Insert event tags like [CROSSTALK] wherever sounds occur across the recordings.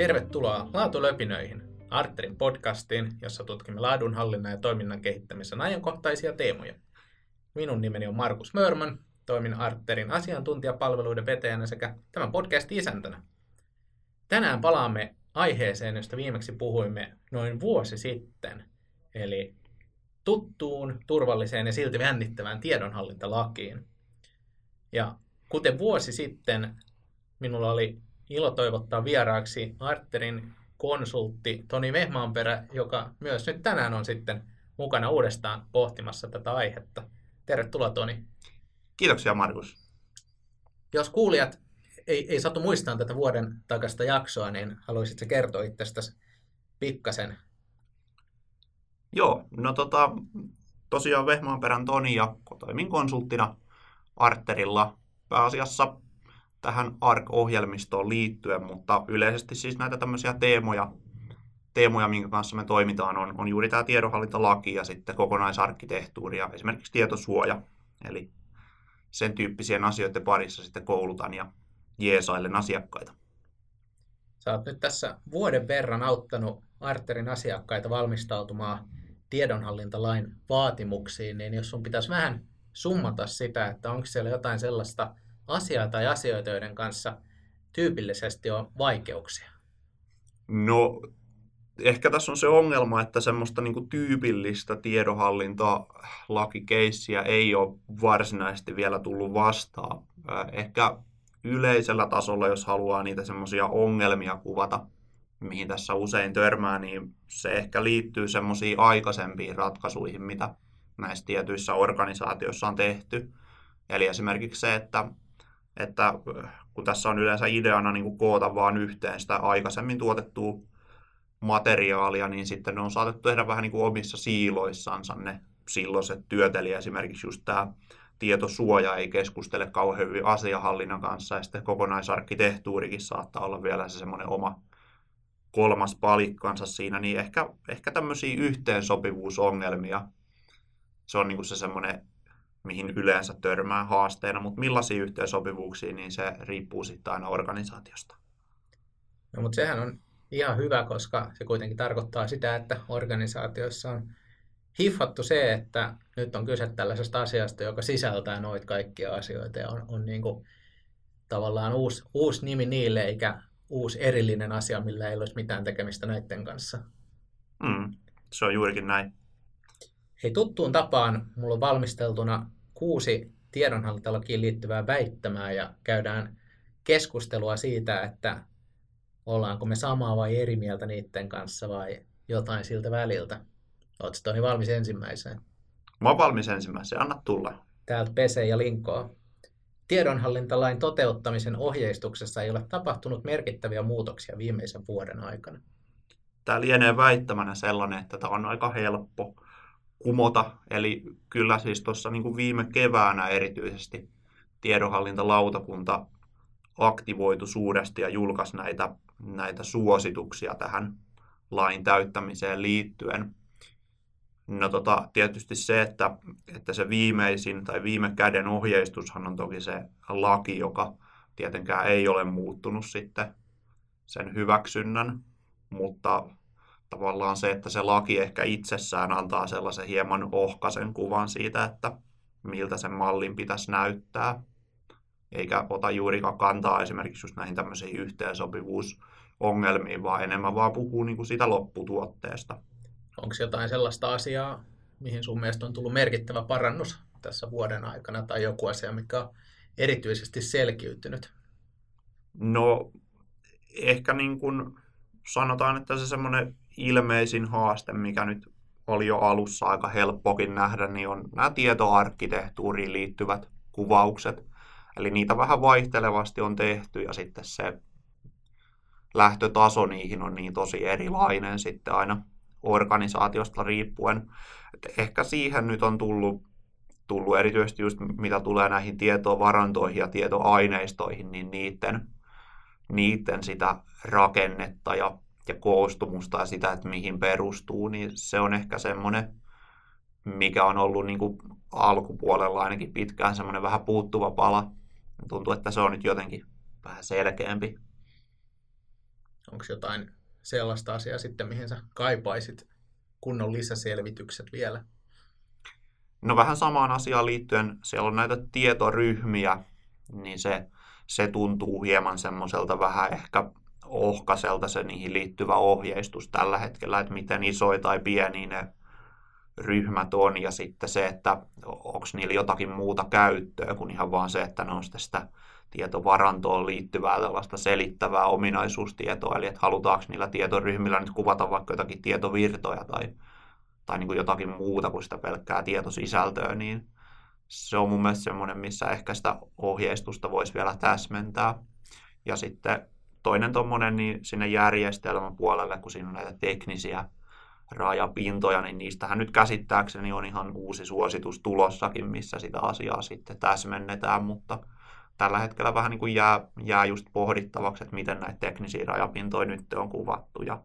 Tervetuloa Laatulöpinöihin, Arterin podcastiin, jossa tutkimme laadunhallinnan ja toiminnan kehittämisen ajankohtaisia teemoja. Minun nimeni on Markus Mörmän, toimin Arterin asiantuntijapalveluiden vetäjänä sekä tämän podcastin isäntänä. Tänään palaamme aiheeseen, josta viimeksi puhuimme noin vuosi sitten, eli tuttuun, turvalliseen ja silti jännittävään tiedonhallintalakiin. Ja kuten vuosi sitten, minulla oli ilo toivottaa vieraaksi Arterin konsultti Toni Vehmaanperä, joka myös nyt tänään on sitten mukana uudestaan pohtimassa tätä aihetta. Tervetuloa Toni. Kiitoksia Markus. Jos kuulijat ei, ei satu muistamaan tätä vuoden takasta jaksoa, niin haluaisitko kertoa itsestäsi pikkasen? Joo, no tota, tosiaan Vehmaanperän Toni ja toimin konsulttina Arterilla pääasiassa tähän ARC-ohjelmistoon liittyen, mutta yleisesti siis näitä tämmöisiä teemoja, teemoja minkä kanssa me toimitaan, on, on juuri tämä tiedonhallintalaki ja sitten kokonaisarkkitehtuuri ja esimerkiksi tietosuoja. Eli sen tyyppisien asioiden parissa sitten koulutan ja jeesailen asiakkaita. Sä oot nyt tässä vuoden verran auttanut Arterin asiakkaita valmistautumaan tiedonhallintalain vaatimuksiin, niin jos sun pitäisi vähän summata sitä, että onko siellä jotain sellaista asiaa tai asioita, joiden kanssa tyypillisesti on vaikeuksia? No, ehkä tässä on se ongelma, että semmoista niin tyypillistä tiedonhallintalakikeissiä ei ole varsinaisesti vielä tullut vastaan. Ehkä yleisellä tasolla, jos haluaa niitä semmoisia ongelmia kuvata, mihin tässä usein törmää, niin se ehkä liittyy semmoisiin aikaisempiin ratkaisuihin, mitä näissä tietyissä organisaatioissa on tehty. Eli esimerkiksi se, että, että kun tässä on yleensä ideana niin kuin koota vaan yhteen sitä aikaisemmin tuotettua materiaalia, niin sitten ne on saatettu tehdä vähän niin kuin omissa siiloissansa ne silloiset työt, eli esimerkiksi just tämä tietosuoja ei keskustele kauhean hyvin asiahallinnan kanssa, ja sitten kokonaisarkkitehtuurikin saattaa olla vielä se semmoinen oma kolmas palikkansa siinä, niin ehkä, ehkä tämmöisiä yhteensopivuusongelmia, se on niin se semmoinen, mihin yleensä törmää haasteena, mutta millaisia yhteensopivuuksia, niin se riippuu sitten aina organisaatiosta. No, mutta sehän on ihan hyvä, koska se kuitenkin tarkoittaa sitä, että organisaatioissa on hiffattu se, että nyt on kyse tällaisesta asiasta, joka sisältää noita kaikkia asioita ja on, on niin kuin tavallaan uusi, uusi nimi niille eikä uusi erillinen asia, millä ei olisi mitään tekemistä näiden kanssa. Mm, se on juurikin näin. Hei, tuttuun tapaan mulla on valmisteltuna kuusi tiedonhallintalakiin liittyvää väittämää ja käydään keskustelua siitä, että ollaanko me samaa vai eri mieltä niiden kanssa vai jotain siltä väliltä. Oletko Toni valmis ensimmäiseen? Mä oon valmis ensimmäiseen, anna tulla. Täältä Pese ja Linkoa. Tiedonhallintalain toteuttamisen ohjeistuksessa ei ole tapahtunut merkittäviä muutoksia viimeisen vuoden aikana. Tämä lienee väittämänä sellainen, että tämä on aika helppo kumota. Eli kyllä siis tuossa niin viime keväänä erityisesti tiedonhallintalautakunta aktivoitu suuresti ja julkaisi näitä, näitä suosituksia tähän lain täyttämiseen liittyen. No tota, tietysti se, että, että se viimeisin tai viime käden ohjeistushan on toki se laki, joka tietenkään ei ole muuttunut sitten sen hyväksynnän, mutta tavallaan se, että se laki ehkä itsessään antaa sellaisen hieman ohkaisen kuvan siitä, että miltä sen mallin pitäisi näyttää, eikä ota juurikaan kantaa esimerkiksi just näihin tämmöisiin yhteensopivuusongelmiin, vaan enemmän vaan puhuu niin kuin siitä lopputuotteesta. Onko jotain sellaista asiaa, mihin sun mielestä on tullut merkittävä parannus tässä vuoden aikana, tai joku asia, mikä on erityisesti selkiytynyt? No, ehkä niin kuin sanotaan, että se semmoinen ilmeisin haaste, mikä nyt oli jo alussa aika helppokin nähdä, niin on nämä tietoarkkitehtuuriin liittyvät kuvaukset. Eli niitä vähän vaihtelevasti on tehty ja sitten se lähtötaso niihin on niin tosi erilainen sitten aina organisaatiosta riippuen. Et ehkä siihen nyt on tullut, tullut erityisesti just mitä tulee näihin tietovarantoihin ja tietoaineistoihin, niin niiden, niiden sitä rakennetta ja, ja koostumusta ja sitä, että mihin perustuu, niin se on ehkä semmoinen, mikä on ollut niin kuin alkupuolella ainakin pitkään semmoinen vähän puuttuva pala. Tuntuu, että se on nyt jotenkin vähän selkeämpi. Onko jotain sellaista asiaa sitten, mihin sä kaipaisit kunnon lisäselvitykset vielä? No vähän samaan asiaan liittyen, siellä on näitä tietoryhmiä, niin se, se tuntuu hieman semmoiselta vähän ehkä ohkaselta se niihin liittyvä ohjeistus tällä hetkellä, että miten isoja tai pieniä ne ryhmät on ja sitten se, että onko niillä jotakin muuta käyttöä kuin ihan vaan se, että ne on sitä tietovarantoon liittyvää tällaista selittävää ominaisuustietoa, eli että halutaanko niillä tietoryhmillä nyt kuvata vaikka jotakin tietovirtoja tai, tai niin kuin jotakin muuta kuin sitä pelkkää tietosisältöä, niin se on mun mielestä semmoinen, missä ehkä sitä ohjeistusta voisi vielä täsmentää. Ja sitten toinen tuommoinen niin sinne järjestelmän puolelle, kun siinä on näitä teknisiä rajapintoja, niin niistähän nyt käsittääkseni on ihan uusi suositus tulossakin, missä sitä asiaa sitten täsmennetään, mutta tällä hetkellä vähän niin kuin jää, jää just pohdittavaksi, että miten näitä teknisiä rajapintoja nyt on kuvattu ja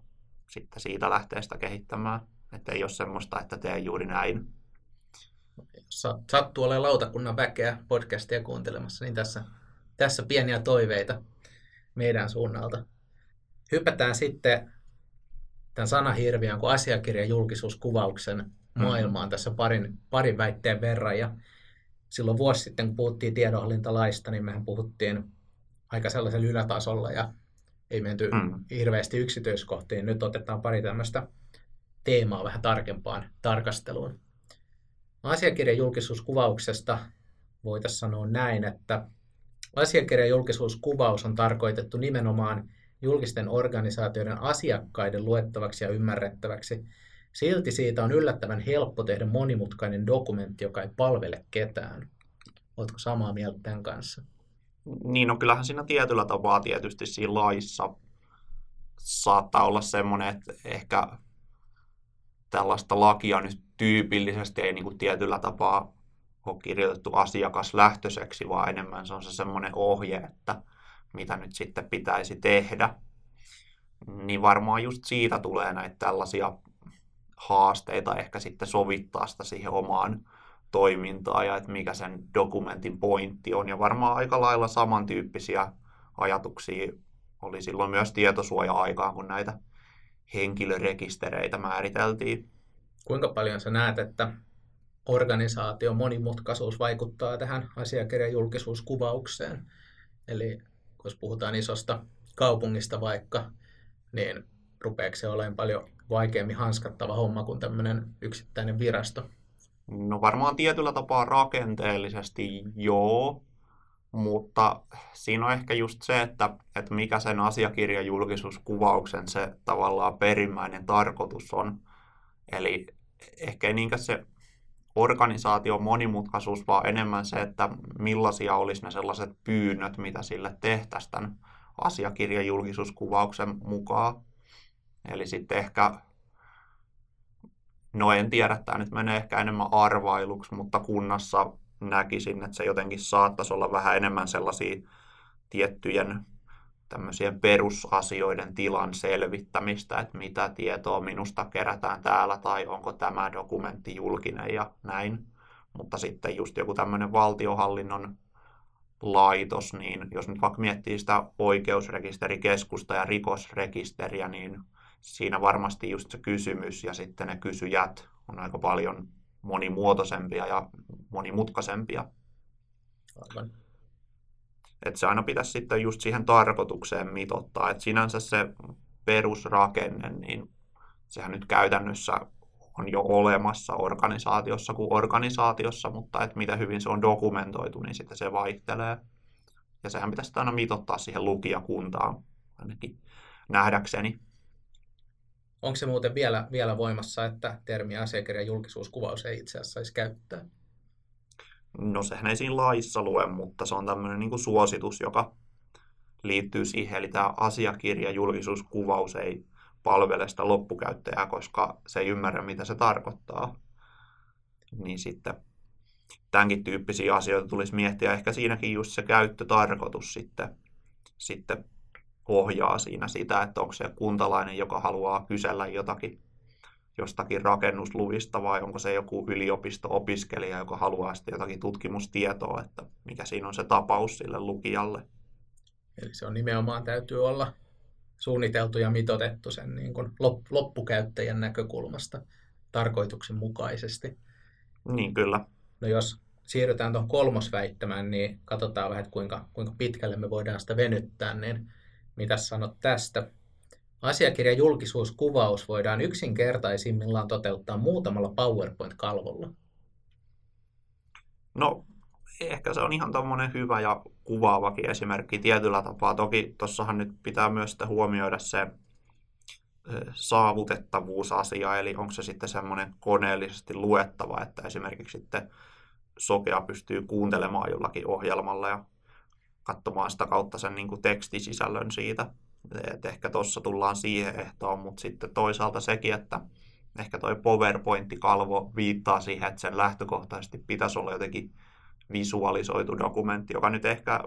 sitten siitä lähtee sitä kehittämään. Että ei ole semmoista, että tee juuri näin. Sattuu olemaan lautakunnan väkeä podcastia kuuntelemassa, niin tässä, tässä pieniä toiveita meidän suunnalta. Hypätään sitten tämän sanahirviön kuin asiakirjan julkisuuskuvauksen mm. maailmaan tässä parin, parin väitteen verran. Ja silloin vuosi sitten, kun puhuttiin tiedonhallintalaista, niin mehän puhuttiin aika sellaisella ylätasolla ja ei menty mm. hirveästi yksityiskohtiin. Nyt otetaan pari tämmöistä teemaa vähän tarkempaan tarkasteluun. Asiakirjan julkisuuskuvauksesta voitaisiin sanoa näin, että asiakirjan julkisuuskuvaus on tarkoitettu nimenomaan julkisten organisaatioiden asiakkaiden luettavaksi ja ymmärrettäväksi. Silti siitä on yllättävän helppo tehdä monimutkainen dokumentti, joka ei palvele ketään. Oletko samaa mieltä tämän kanssa? Niin, no kyllähän siinä tietyllä tapaa tietysti siinä laissa saattaa olla semmoinen, että ehkä tällaista lakia nyt tyypillisesti ei niin kuin tietyllä tapaa ole kirjoitettu asiakaslähtöiseksi, vaan enemmän se on se semmoinen ohje, että mitä nyt sitten pitäisi tehdä. Niin varmaan just siitä tulee näitä tällaisia haasteita ehkä sitten sovittaa sitä siihen omaan toimintaan ja että mikä sen dokumentin pointti on. Ja varmaan aika lailla samantyyppisiä ajatuksia oli silloin myös tietosuoja-aikaan, kun näitä henkilörekistereitä määriteltiin. Kuinka paljon sä näet, että organisaation monimutkaisuus vaikuttaa tähän asiakirjan julkisuuskuvaukseen? Eli jos puhutaan isosta kaupungista vaikka, niin rupeeko se olemaan paljon vaikeammin hanskattava homma kuin tämmöinen yksittäinen virasto? No varmaan tietyllä tapaa rakenteellisesti joo, mutta siinä on ehkä just se, että, että mikä sen asiakirjan julkisuuskuvauksen se tavallaan perimmäinen tarkoitus on. Eli ehkä ei niinkään se organisaation monimutkaisuus, vaan enemmän se, että millaisia olisi ne sellaiset pyynnöt, mitä sille tehtäisiin tämän asiakirjan julkisuuskuvauksen mukaan. Eli sitten ehkä, no en tiedä, tämä nyt menee ehkä enemmän arvailuksi, mutta kunnassa näkisin, että se jotenkin saattaisi olla vähän enemmän sellaisia tiettyjen tämmöisien perusasioiden tilan selvittämistä, että mitä tietoa minusta kerätään täällä tai onko tämä dokumentti julkinen ja näin. Mutta sitten just joku tämmöinen valtiohallinnon laitos, niin jos nyt vaikka miettii sitä oikeusrekisterikeskusta ja rikosrekisteriä, niin siinä varmasti just se kysymys ja sitten ne kysyjät on aika paljon monimuotoisempia ja monimutkaisempia. Aivan. Että se aina pitäisi sitten just siihen tarkoitukseen mitottaa. Että sinänsä se perusrakenne, niin sehän nyt käytännössä on jo olemassa organisaatiossa kuin organisaatiossa, mutta että mitä hyvin se on dokumentoitu, niin sitten se vaihtelee. Ja sehän pitäisi aina mitottaa siihen lukijakuntaan, ainakin nähdäkseni. Onko se muuten vielä, vielä voimassa, että termi asiakirjan julkisuuskuvaus ei itse asiassa saisi käyttää? No sehän ei siinä laissa lue, mutta se on tämmöinen niin suositus, joka liittyy siihen, eli tämä asiakirja, julkisuuskuvaus ei palvele sitä loppukäyttäjää, koska se ei ymmärrä, mitä se tarkoittaa. Niin sitten tämänkin tyyppisiä asioita tulisi miettiä. Ehkä siinäkin just se käyttötarkoitus sitten, sitten ohjaa siinä sitä, että onko se kuntalainen, joka haluaa kysellä jotakin jostakin rakennusluvista vai onko se joku yliopisto-opiskelija, joka haluaa sitten jotakin tutkimustietoa, että mikä siinä on se tapaus sille lukijalle. Eli se on nimenomaan täytyy olla suunniteltu ja mitotettu sen niin kuin loppukäyttäjän näkökulmasta tarkoituksenmukaisesti. Niin, kyllä. No jos siirrytään tuohon kolmosväittämään, niin katsotaan vähän, kuinka, kuinka pitkälle me voidaan sitä venyttää, niin mitä sanot tästä? Asiakirjan julkisuuskuvaus voidaan yksinkertaisimmillaan toteuttaa muutamalla PowerPoint-kalvolla. No, ehkä se on ihan tuommoinen hyvä ja kuvaavakin esimerkki tietyllä tapaa. Toki tuossahan nyt pitää myös huomioida se saavutettavuusasia, eli onko se sitten semmoinen koneellisesti luettava, että esimerkiksi sitten sokea pystyy kuuntelemaan jollakin ohjelmalla ja katsomaan sitä kautta sen niin kuin tekstisisällön siitä. Et ehkä tuossa tullaan siihen ehtoon, mutta sitten toisaalta sekin, että ehkä toi PowerPoint-kalvo viittaa siihen, että sen lähtökohtaisesti pitäisi olla jotenkin visualisoitu dokumentti, joka nyt ehkä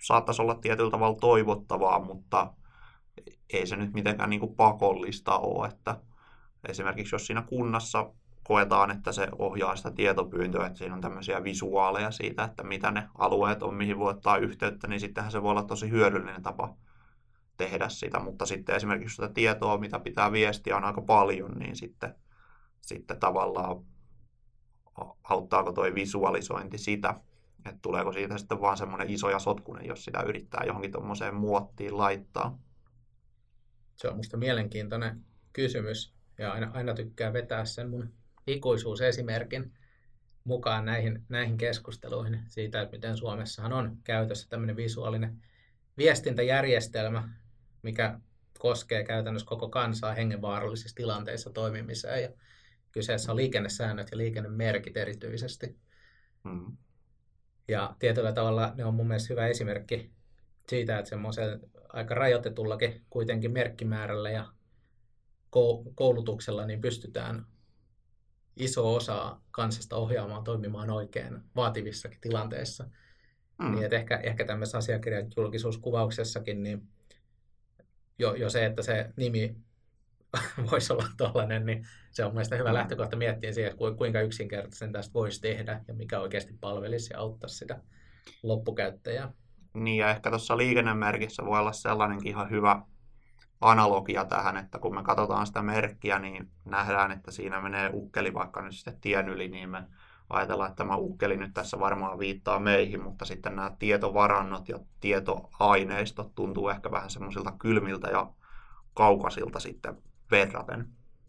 saattaisi olla tietyllä tavalla toivottavaa, mutta ei se nyt mitenkään niin kuin pakollista ole. Että esimerkiksi jos siinä kunnassa koetaan, että se ohjaa sitä tietopyyntöä, että siinä on tämmöisiä visuaaleja siitä, että mitä ne alueet on, mihin voi ottaa yhteyttä, niin sittenhän se voi olla tosi hyödyllinen tapa tehdä sitä, mutta sitten esimerkiksi sitä tietoa, mitä pitää viestiä, on aika paljon, niin sitten, sitten tavallaan auttaako tuo visualisointi sitä, että tuleeko siitä sitten vaan semmoinen iso ja sotkunen, jos sitä yrittää johonkin tuommoiseen muottiin laittaa. Se on musta mielenkiintoinen kysymys ja aina, aina tykkää vetää sen mun ikuisuusesimerkin mukaan näihin, näihin keskusteluihin siitä, että miten Suomessahan on käytössä tämmöinen visuaalinen viestintäjärjestelmä, mikä koskee käytännössä koko kansaa hengenvaarallisissa tilanteissa toimimiseen. Ja kyseessä on liikennesäännöt ja liikennemerkit erityisesti. Mm. Ja tietyllä tavalla ne on mun mielestä hyvä esimerkki siitä, että semmoisen aika rajoitetullakin kuitenkin merkkimäärällä ja koulutuksella niin pystytään iso osa kansasta ohjaamaan toimimaan oikein vaativissakin tilanteissa. Mm. Niin että ehkä, ehkä tämmöisessä asiakirjan julkisuuskuvauksessakin niin jo, jo se, että se nimi [LAUGHS] voisi olla tuollainen, niin se on mielestäni hyvä mm. lähtökohta miettiä siihen, että kuinka yksinkertaisen tästä voisi tehdä ja mikä oikeasti palvelisi ja auttaisi sitä loppukäyttäjää. Niin ja ehkä tuossa liikennemerkissä voi olla sellainenkin ihan hyvä analogia tähän, että kun me katsotaan sitä merkkiä, niin nähdään, että siinä menee ukkeli vaikka nyt sitten tien yli, niin me ajatellaan, että tämä ukkeli nyt tässä varmaan viittaa meihin, mutta sitten nämä tietovarannot ja tietoaineistot tuntuu ehkä vähän semmoisilta kylmiltä ja kaukaisilta sitten verraten.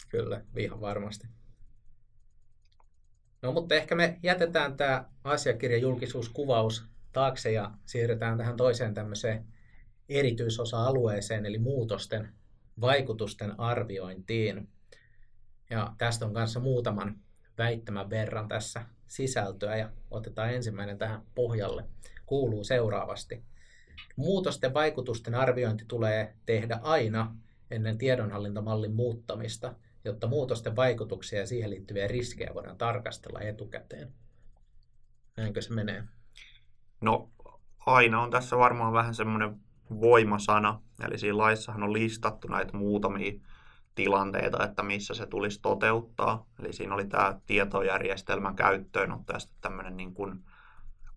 Kyllä, ihan varmasti. No mutta ehkä me jätetään tämä asiakirjan julkisuuskuvaus taakse ja siirrytään tähän toiseen tämmöiseen erityisosa-alueeseen, eli muutosten vaikutusten arviointiin. Ja tästä on kanssa muutaman väittämän verran tässä sisältöä ja otetaan ensimmäinen tähän pohjalle. Kuuluu seuraavasti. Muutosten vaikutusten arviointi tulee tehdä aina ennen tiedonhallintamallin muuttamista, jotta muutosten vaikutuksia ja siihen liittyviä riskejä voidaan tarkastella etukäteen. Näinkö se menee? No aina on tässä varmaan vähän semmoinen voimasana, eli siinä laissahan on listattu näitä muutamia tilanteita, että missä se tulisi toteuttaa. Eli siinä oli tämä tietojärjestelmän käyttöönotto ja tämmöinen niin kuin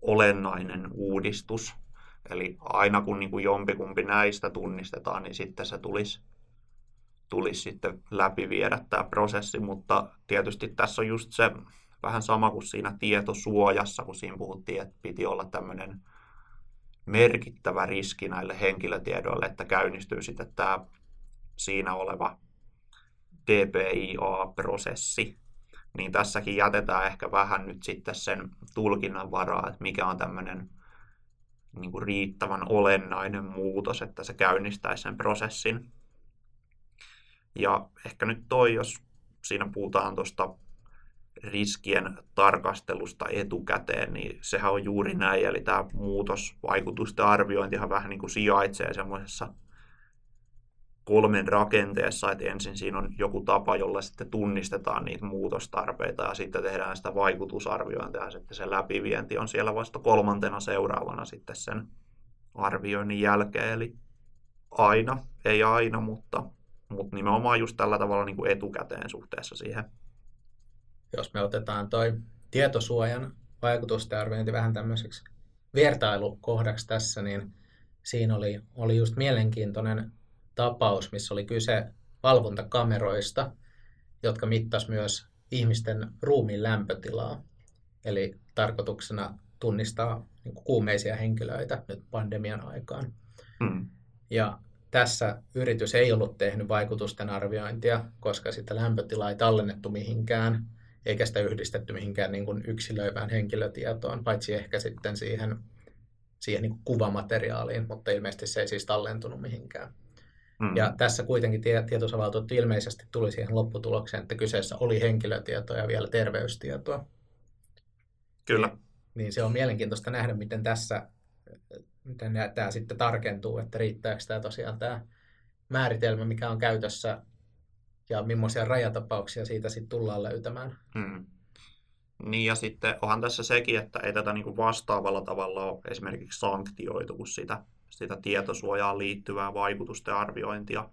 olennainen uudistus. Eli aina kun niin kuin jompikumpi näistä tunnistetaan, niin sitten se tulisi, tulisi sitten läpi viedä tämä prosessi, mutta tietysti tässä on just se vähän sama kuin siinä tietosuojassa, kun siinä puhuttiin, että piti olla tämmöinen merkittävä riski näille henkilötiedoille, että käynnistyy sitten tämä siinä oleva DPIA-prosessi, niin tässäkin jätetään ehkä vähän nyt sitten sen tulkinnan varaa, että mikä on tämmöinen niin kuin riittävän olennainen muutos, että se käynnistäisi sen prosessin. Ja ehkä nyt toi, jos siinä puhutaan tuosta riskien tarkastelusta etukäteen, niin sehän on juuri näin. Eli tämä muutosvaikutusten arviointihan vähän niin kuin sijaitsee semmoisessa kolmen rakenteessa, että ensin siinä on joku tapa, jolla sitten tunnistetaan niitä muutostarpeita ja sitten tehdään sitä vaikutusarviointia ja sitten se läpivienti on siellä vasta kolmantena seuraavana sitten sen arvioinnin jälkeen. Eli aina, ei aina, mutta, mutta nimenomaan just tällä tavalla niin kuin etukäteen suhteessa siihen jos me otetaan toi tietosuojan vaikutusten arviointi vähän tämmöiseksi vertailukohdaksi tässä, niin siinä oli, oli just mielenkiintoinen tapaus, missä oli kyse valvontakameroista, jotka mittas myös ihmisten ruumiin lämpötilaa. Eli tarkoituksena tunnistaa niin kuumeisia henkilöitä nyt pandemian aikaan. Mm. Ja tässä yritys ei ollut tehnyt vaikutusten arviointia, koska sitä lämpötilaa ei tallennettu mihinkään, eikä sitä yhdistetty mihinkään niin kuin yksilöivään henkilötietoon, paitsi ehkä sitten siihen, siihen niin kuin kuvamateriaaliin, mutta ilmeisesti se ei siis tallentunut mihinkään. Mm. Ja tässä kuitenkin tietosuojavaltuutettu ilmeisesti tuli siihen lopputulokseen, että kyseessä oli henkilötietoa ja vielä terveystietoa. Kyllä. Niin, niin se on mielenkiintoista nähdä, miten tässä miten tämä sitten tarkentuu, että riittääkö tämä tosiaan tämä määritelmä, mikä on käytössä ja millaisia rajatapauksia siitä sitten tullaan löytämään. Hmm. Niin ja sitten onhan tässä sekin, että ei tätä niinku vastaavalla tavalla ole esimerkiksi sanktioitu kuin sitä, sitä tietosuojaan liittyvää vaikutusten arviointia.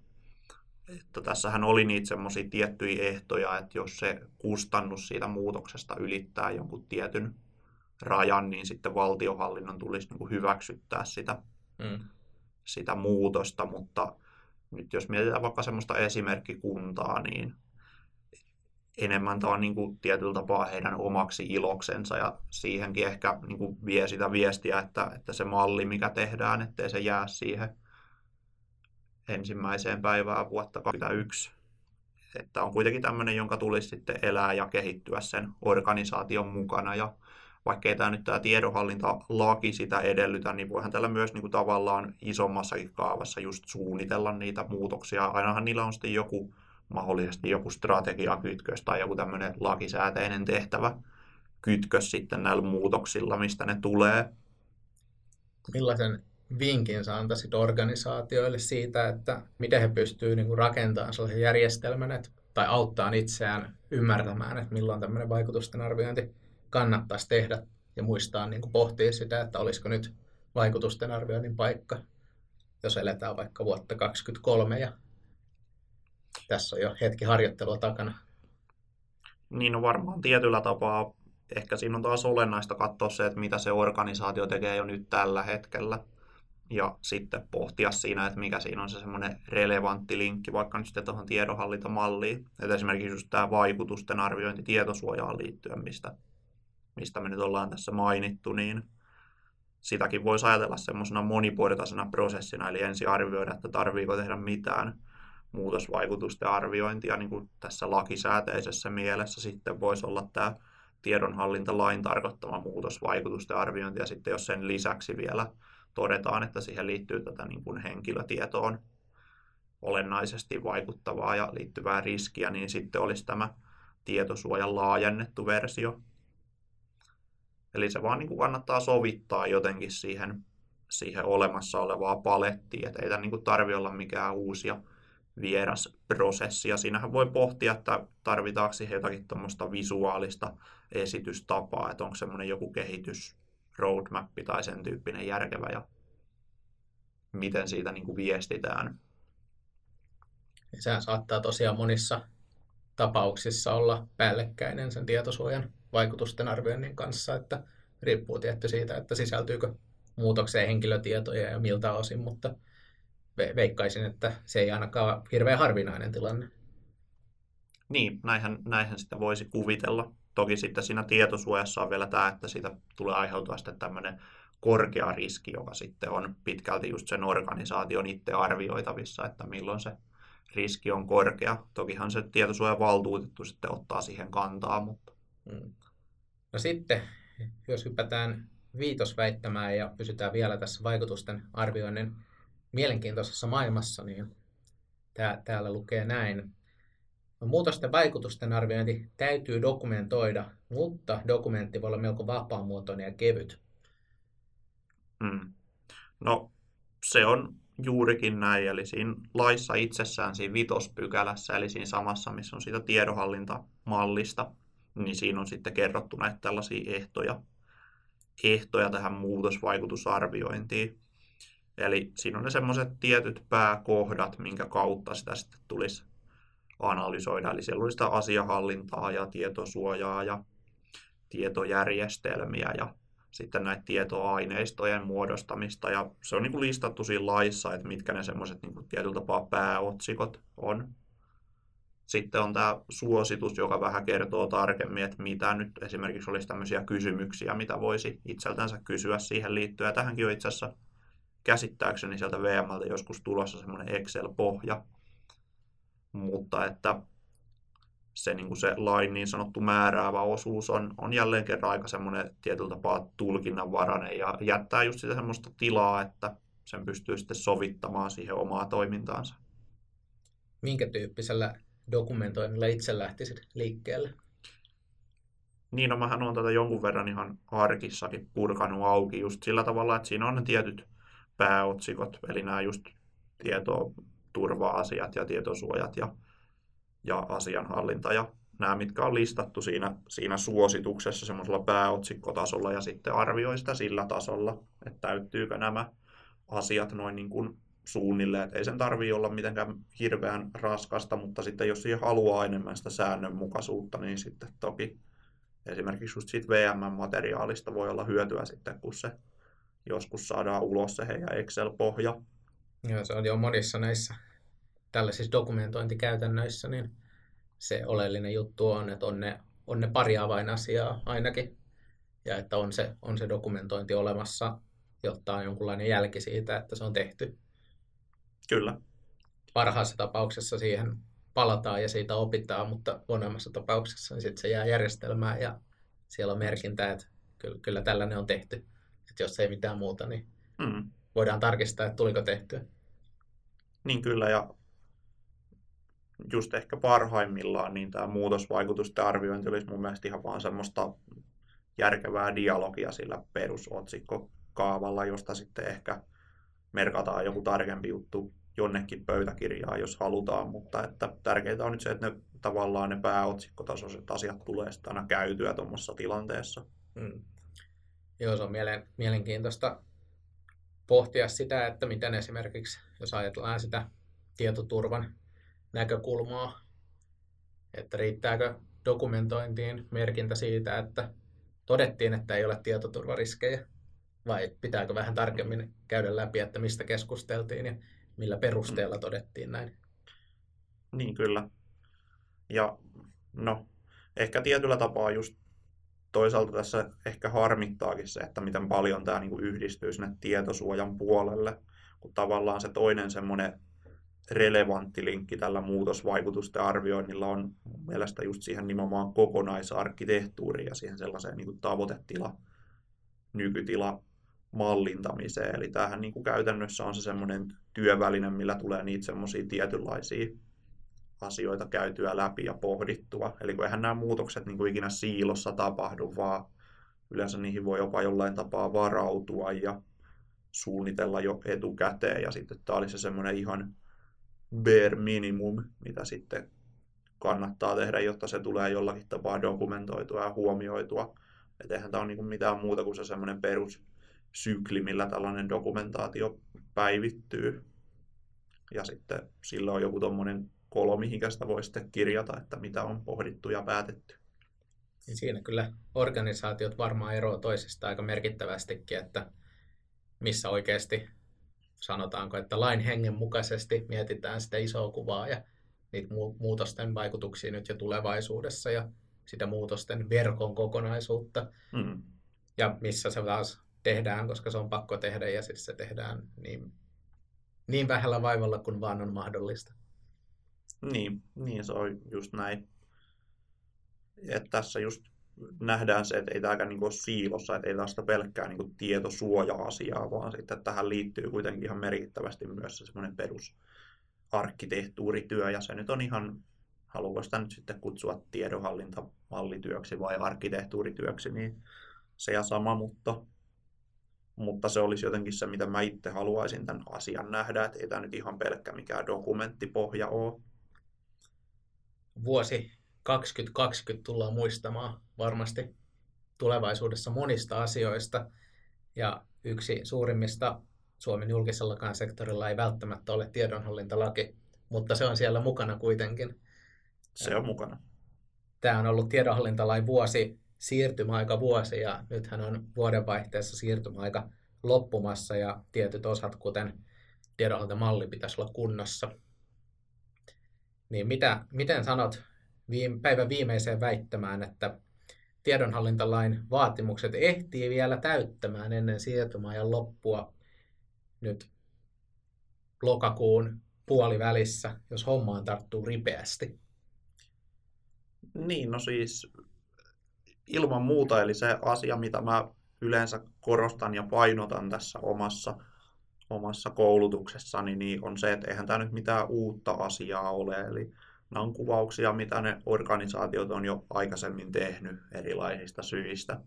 Että tässähän oli niitä semmoisia tiettyjä ehtoja, että jos se kustannus siitä muutoksesta ylittää jonkun tietyn rajan, niin sitten valtiohallinnon tulisi niin kuin hyväksyttää sitä, mm. sitä muutosta, mutta nyt jos mietitään vaikka semmoista esimerkkikuntaa, niin enemmän tämä on niin kuin tietyllä tapaa heidän omaksi iloksensa ja siihenkin ehkä niin kuin vie sitä viestiä, että, että se malli, mikä tehdään, ettei se jää siihen ensimmäiseen päivään vuotta 2021. Että on kuitenkin tämmöinen, jonka tulisi sitten elää ja kehittyä sen organisaation mukana ja vaikkei tämä nyt tämä tiedonhallintalaki sitä edellytä, niin voihan tällä myös niin kuin tavallaan isommassakin kaavassa just suunnitella niitä muutoksia. Ainahan niillä on sitten joku mahdollisesti joku strategiakytkös tai joku tämmöinen lakisääteinen tehtävä kytkös sitten näillä muutoksilla, mistä ne tulee. Millaisen vinkin sä antaisit organisaatioille siitä, että miten he pystyvät niin rakentamaan sellaisen järjestelmän että, tai auttaa itseään ymmärtämään, että milloin tämmöinen vaikutusten arviointi kannattaisi tehdä ja muistaa niin kuin pohtia sitä, että olisiko nyt vaikutusten arvioinnin paikka, jos eletään vaikka vuotta 2023 ja tässä on jo hetki harjoittelua takana. Niin no varmaan tietyllä tapaa ehkä siinä on taas olennaista katsoa se, että mitä se organisaatio tekee jo nyt tällä hetkellä. Ja sitten pohtia siinä, että mikä siinä on se semmoinen relevantti linkki vaikka nyt sitten tuohon tiedonhallintamalliin. Että esimerkiksi just tämä vaikutusten arviointi tietosuojaan liittyen, mistä mistä me nyt ollaan tässä mainittu, niin sitäkin voisi ajatella semmoisena moniportaisena prosessina, eli ensin arvioida, että tarviiko tehdä mitään muutosvaikutusten arviointia niin kuin tässä lakisääteisessä mielessä. Sitten voisi olla tämä tiedonhallintalain tarkoittama muutosvaikutusten arviointi, ja sitten jos sen lisäksi vielä todetaan, että siihen liittyy tätä niin kuin henkilötietoon olennaisesti vaikuttavaa ja liittyvää riskiä, niin sitten olisi tämä tietosuojan laajennettu versio, Eli se vaan niin kuin kannattaa sovittaa jotenkin siihen, siihen olemassa olevaa palettiin, että ei tämä niin tarvi olla mikään uusi ja vieras prosessi. Ja siinähän voi pohtia, että tarvitaanko siihen jotakin tuommoista visuaalista esitystapaa, että onko semmoinen joku kehitys, roadmap tai sen tyyppinen järkevä ja miten siitä niin kuin viestitään. Sehän saattaa tosiaan monissa tapauksissa olla päällekkäinen sen tietosuojan vaikutusten arvioinnin kanssa, että riippuu tietty siitä, että sisältyykö muutokseen henkilötietoja ja miltä osin, mutta veikkaisin, että se ei ainakaan ole hirveän harvinainen tilanne. Niin, näinhän, näinhän sitä voisi kuvitella. Toki sitten siinä tietosuojassa on vielä tämä, että siitä tulee aiheutua sitten tämmöinen korkea riski, joka sitten on pitkälti just sen organisaation itse arvioitavissa, että milloin se riski on korkea. Tokihan se tietosuojavaltuutettu sitten ottaa siihen kantaa, mutta... Mm. No sitten, jos hypätään viitosväittämään ja pysytään vielä tässä vaikutusten arvioinnin mielenkiintoisessa maailmassa, niin tää, täällä lukee näin. Muutosten vaikutusten arviointi täytyy dokumentoida, mutta dokumentti voi olla melko vapaamuotoinen ja kevyt. Mm. No, se on juurikin näin, eli siinä laissa itsessään, siinä vitospykälässä, eli siinä samassa, missä on siitä tiedonhallintamallista, niin siinä on sitten kerrottu näitä tällaisia ehtoja, ehtoja tähän muutosvaikutusarviointiin. Eli siinä on ne semmoiset tietyt pääkohdat, minkä kautta sitä sitten tulisi analysoida. Eli siellä oli sitä asiahallintaa ja tietosuojaa ja tietojärjestelmiä ja sitten näitä tietoaineistojen muodostamista. Ja se on niin kuin listattu siinä laissa, että mitkä ne semmoiset niin tietyllä tapaa pääotsikot on. Sitten on tämä suositus, joka vähän kertoo tarkemmin, että mitä nyt esimerkiksi olisi tämmöisiä kysymyksiä, mitä voisi itseltänsä kysyä siihen liittyen. Tähänkin on itse asiassa käsittääkseni sieltä VMltä joskus tulossa semmoinen Excel-pohja. Mutta että se, niin kuin se lain niin sanottu määräävä osuus on, on jälleen kerran aika semmoinen tietyllä tapaa tulkinnanvarainen ja jättää just sitä semmoista tilaa, että sen pystyy sitten sovittamaan siihen omaa toimintaansa. Minkä tyyppisellä dokumentoinnilla itse lähtisit liikkeelle? Niin, no mähän olen tätä jonkun verran ihan arkissakin purkanut auki just sillä tavalla, että siinä on ne tietyt pääotsikot, eli nämä just tietoturva-asiat ja tietosuojat ja ja asianhallinta ja nämä, mitkä on listattu siinä, siinä suosituksessa semmoisella pääotsikkotasolla ja sitten arvioi sitä sillä tasolla, että täyttyykö nämä asiat noin niin kuin suunnilleen, että ei sen tarvitse olla mitenkään hirveän raskasta, mutta sitten jos siihen haluaa enemmän sitä säännönmukaisuutta, niin sitten toki esimerkiksi just siitä VM-materiaalista voi olla hyötyä sitten, kun se joskus saadaan ulos se heidän Excel-pohja. Joo, se on jo monissa näissä tällaisissa dokumentointikäytännöissä, niin se oleellinen juttu on, että on ne, on ne pari avainasiaa ainakin, ja että on se, on se dokumentointi olemassa, jotta on jonkunlainen jälki siitä, että se on tehty. Kyllä. Parhaassa tapauksessa siihen palataan ja siitä opitaan, mutta huonoimmassa tapauksessa niin sitten se jää järjestelmään ja siellä on merkintä, että kyllä, kyllä tällainen on tehty. Että jos ei mitään muuta, niin mm. voidaan tarkistaa, että tuliko tehtyä. Niin kyllä, ja just ehkä parhaimmillaan niin tämä muutosvaikutusten arviointi olisi mun mielestä ihan vaan semmoista järkevää dialogia sillä perusotsikkokaavalla, josta sitten ehkä merkataan joku tarkempi juttu jonnekin pöytäkirjaan, jos halutaan, mutta että tärkeintä on nyt se, että ne tavallaan ne pääotsikkotasoiset asiat tulee sitten aina käytyä tuommoisessa tilanteessa. Mm. Joo, se on mielen, mielenkiintoista pohtia sitä, että miten esimerkiksi, jos ajatellaan sitä tietoturvan näkökulmaa, että riittääkö dokumentointiin merkintä siitä, että todettiin, että ei ole tietoturvariskejä, vai pitääkö vähän tarkemmin käydä läpi, että mistä keskusteltiin ja millä perusteella todettiin näin? Niin kyllä. Ja no, ehkä tietyllä tapaa just toisaalta tässä ehkä harmittaakin se, että miten paljon tämä niin yhdistyy sinne tietosuojan puolelle, kun tavallaan se toinen semmoinen relevantti linkki tällä muutosvaikutusten arvioinnilla on mun mielestä just siihen nimenomaan kokonaisarkkitehtuuriin ja siihen sellaiseen niin kuin tavoitetila, nykytila mallintamiseen. Eli tämähän niin kuin käytännössä on se semmoinen työväline, millä tulee niitä semmoisia tietynlaisia asioita käytyä läpi ja pohdittua. Eli kun eihän nämä muutokset niin kuin ikinä siilossa tapahdu, vaan yleensä niihin voi jopa jollain tapaa varautua ja suunnitella jo etukäteen. Ja sitten tämä oli se semmoinen ihan bare minimum, mitä sitten kannattaa tehdä, jotta se tulee jollakin tapaa dokumentoitua ja huomioitua. Et eihän tämä ole niinku mitään muuta kuin se semmoinen perussykli, millä tällainen dokumentaatio päivittyy. Ja sitten sillä on joku tuommoinen kolo, mihinkä sitä voi sitten kirjata, että mitä on pohdittu ja päätetty. Niin siinä kyllä organisaatiot varmaan eroavat toisistaan aika merkittävästikin, että missä oikeasti sanotaanko, että lain hengen mukaisesti mietitään sitä isoa kuvaa ja niitä muutosten vaikutuksia nyt ja tulevaisuudessa ja sitä muutosten verkon kokonaisuutta. Mm. Ja missä se taas tehdään, koska se on pakko tehdä ja siis se tehdään niin, niin vähällä vaivalla kuin vaan on mahdollista. Niin, niin se on just näin. Et tässä just nähdään se, että ei tämäkään niin ole siilossa, että ei tästä pelkkää niin tietosuoja-asiaa, vaan sitten tähän liittyy kuitenkin ihan merkittävästi myös se semmoinen perusarkkitehtuurityö, ja se nyt on ihan, haluaako sitä nyt sitten kutsua tiedonhallintamallityöksi vai arkkitehtuurityöksi, niin se ja sama, mutta, mutta se olisi jotenkin se, mitä mä itse haluaisin tämän asian nähdä, että ei tämä nyt ihan pelkkä mikään dokumenttipohja ole. Vuosi 2020 tullaan muistamaan varmasti tulevaisuudessa monista asioista. Ja yksi suurimmista Suomen julkisellakaan sektorilla ei välttämättä ole tiedonhallintalaki, mutta se on siellä mukana kuitenkin. Se on mukana. Tämä on ollut tiedonhallintalain vuosi siirtymäaika vuosi ja nythän on vuodenvaihteessa siirtymäaika loppumassa ja tietyt osat, kuten tiedonhallintamalli pitäisi olla kunnossa. Niin mitä, miten sanot viime, päivän viimeiseen väittämään, että tiedonhallintalain vaatimukset ehtii vielä täyttämään ennen siirtymäajan loppua nyt lokakuun puolivälissä, jos hommaan tarttuu ripeästi? Niin, no siis ilman muuta, eli se asia, mitä mä yleensä korostan ja painotan tässä omassa, omassa koulutuksessani, niin on se, että eihän tämä nyt mitään uutta asiaa ole. Eli nämä on kuvauksia, mitä ne organisaatiot on jo aikaisemmin tehnyt erilaisista syistä.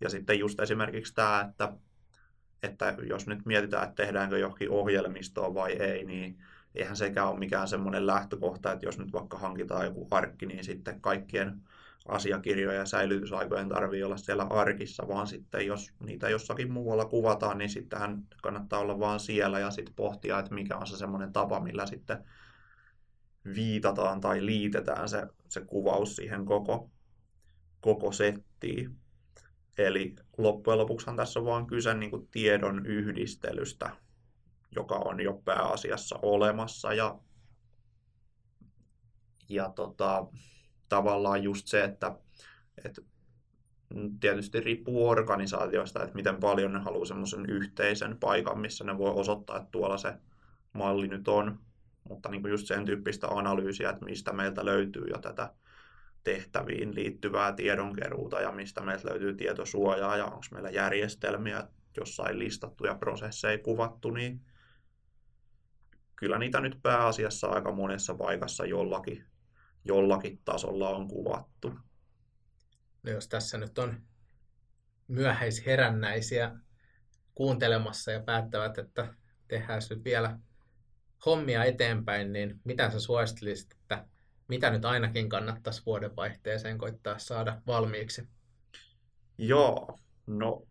Ja sitten just esimerkiksi tämä, että, että jos nyt mietitään, että tehdäänkö johonkin ohjelmistoa vai ei, niin eihän sekään ole mikään semmoinen lähtökohta, että jos nyt vaikka hankitaan joku arkki, niin sitten kaikkien asiakirjoja ja säilytysaikojen tarvii olla siellä arkissa, vaan sitten jos niitä jossakin muualla kuvataan, niin sittenhän kannattaa olla vaan siellä ja sitten pohtia, että mikä on se semmoinen tapa, millä sitten viitataan tai liitetään se, se kuvaus siihen koko, koko settiin. Eli loppujen lopuksihan tässä on vaan kyse niin kuin tiedon yhdistelystä, joka on jo pääasiassa olemassa. Ja, ja tota, tavallaan just se, että, että tietysti riippuu organisaatioista, että miten paljon ne haluaa semmoisen yhteisen paikan, missä ne voi osoittaa, että tuolla se malli nyt on. Mutta niin kuin just sen tyyppistä analyysiä, että mistä meiltä löytyy jo tätä tehtäviin liittyvää tiedonkeruuta ja mistä meiltä löytyy tietosuojaa ja onko meillä järjestelmiä jossain listattuja prosesseja kuvattu, niin kyllä niitä nyt pääasiassa aika monessa paikassa jollakin jollakin tasolla on kuvattu. No jos tässä nyt on myöhäisherännäisiä kuuntelemassa ja päättävät, että tehdään nyt vielä hommia eteenpäin, niin mitä sä suosittelisit, että mitä nyt ainakin kannattaisi vuodenvaihteeseen koittaa saada valmiiksi? Joo, no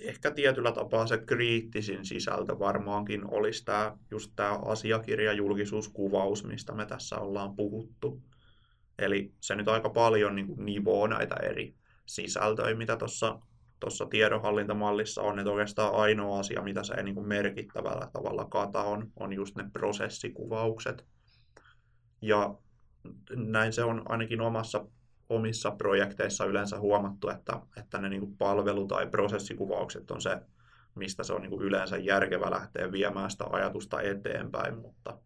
ehkä tietyllä tapaa se kriittisin sisältö varmaankin olisi tämä, just tämä asiakirja julkisuuskuvaus, mistä me tässä ollaan puhuttu. Eli se nyt aika paljon niin kuin nivoo näitä eri sisältöjä, mitä tuossa tuossa tiedonhallintamallissa on, että oikeastaan ainoa asia, mitä se ei niin kuin merkittävällä tavalla kata, on, on just ne prosessikuvaukset. Ja näin se on ainakin omassa omissa projekteissa yleensä huomattu, että, että ne niin palvelu- tai prosessikuvaukset on se, mistä se on niin yleensä järkevä lähteä viemään sitä ajatusta eteenpäin, mutta,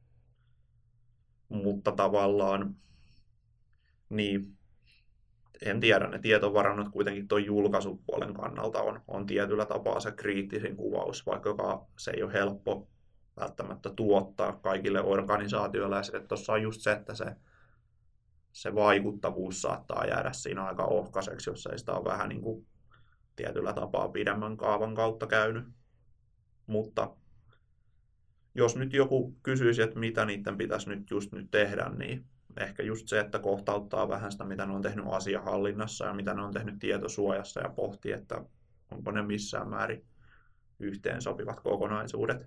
mutta tavallaan niin en tiedä, ne tietovarannot kuitenkin tuon julkaisupuolen kannalta on, on tietyllä tapaa se kriittisin kuvaus, vaikka se ei ole helppo välttämättä tuottaa kaikille organisaatioille. Ja tuossa on just se, että se se vaikuttavuus saattaa jäädä siinä aika ohkaiseksi, jos ei sitä ole vähän niin kuin tietyllä tapaa pidemmän kaavan kautta käynyt. Mutta jos nyt joku kysyisi, että mitä niiden pitäisi nyt just nyt tehdä, niin ehkä just se, että kohtauttaa vähän sitä, mitä ne on tehnyt asiahallinnassa ja mitä ne on tehnyt tietosuojassa ja pohtii, että onko ne missään määrin yhteen sopivat kokonaisuudet.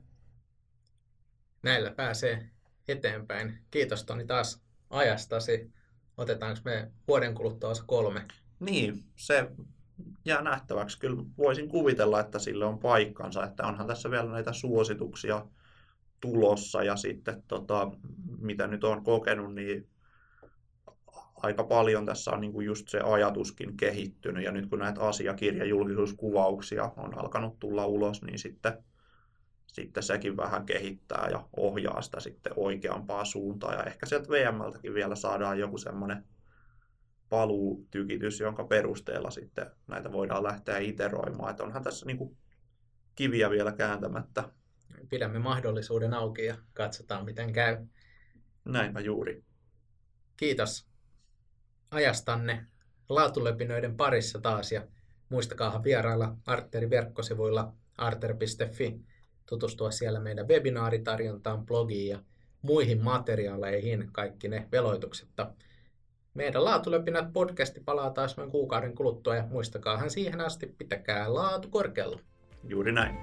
Näillä pääsee eteenpäin. Kiitos Toni taas ajastasi otetaanko me vuoden kuluttua osa kolme? Niin, se jää nähtäväksi. Kyllä voisin kuvitella, että sille on paikkansa, että onhan tässä vielä näitä suosituksia tulossa ja sitten tota, mitä nyt on kokenut, niin aika paljon tässä on niin kuin just se ajatuskin kehittynyt ja nyt kun näitä asiakirjajulkisuuskuvauksia on alkanut tulla ulos, niin sitten sitten sekin vähän kehittää ja ohjaa sitä sitten oikeampaa suuntaan. Ja ehkä sieltä VMltäkin vielä saadaan joku semmoinen paluutykitys, jonka perusteella sitten näitä voidaan lähteä iteroimaan. Että onhan tässä niin kuin kiviä vielä kääntämättä. Pidämme mahdollisuuden auki ja katsotaan miten käy. Näinpä juuri. Kiitos ajastanne laatulepinoiden parissa taas ja muistakaahan vierailla Arterin verkkosivuilla arter.fi tutustua siellä meidän webinaaritarjontaan, blogiin ja muihin materiaaleihin, kaikki ne veloituksetta. Meidän Laatulepinät podcasti palaa taas noin kuukauden kuluttua ja muistakaahan siihen asti pitäkää laatu korkealla. Juuri näin.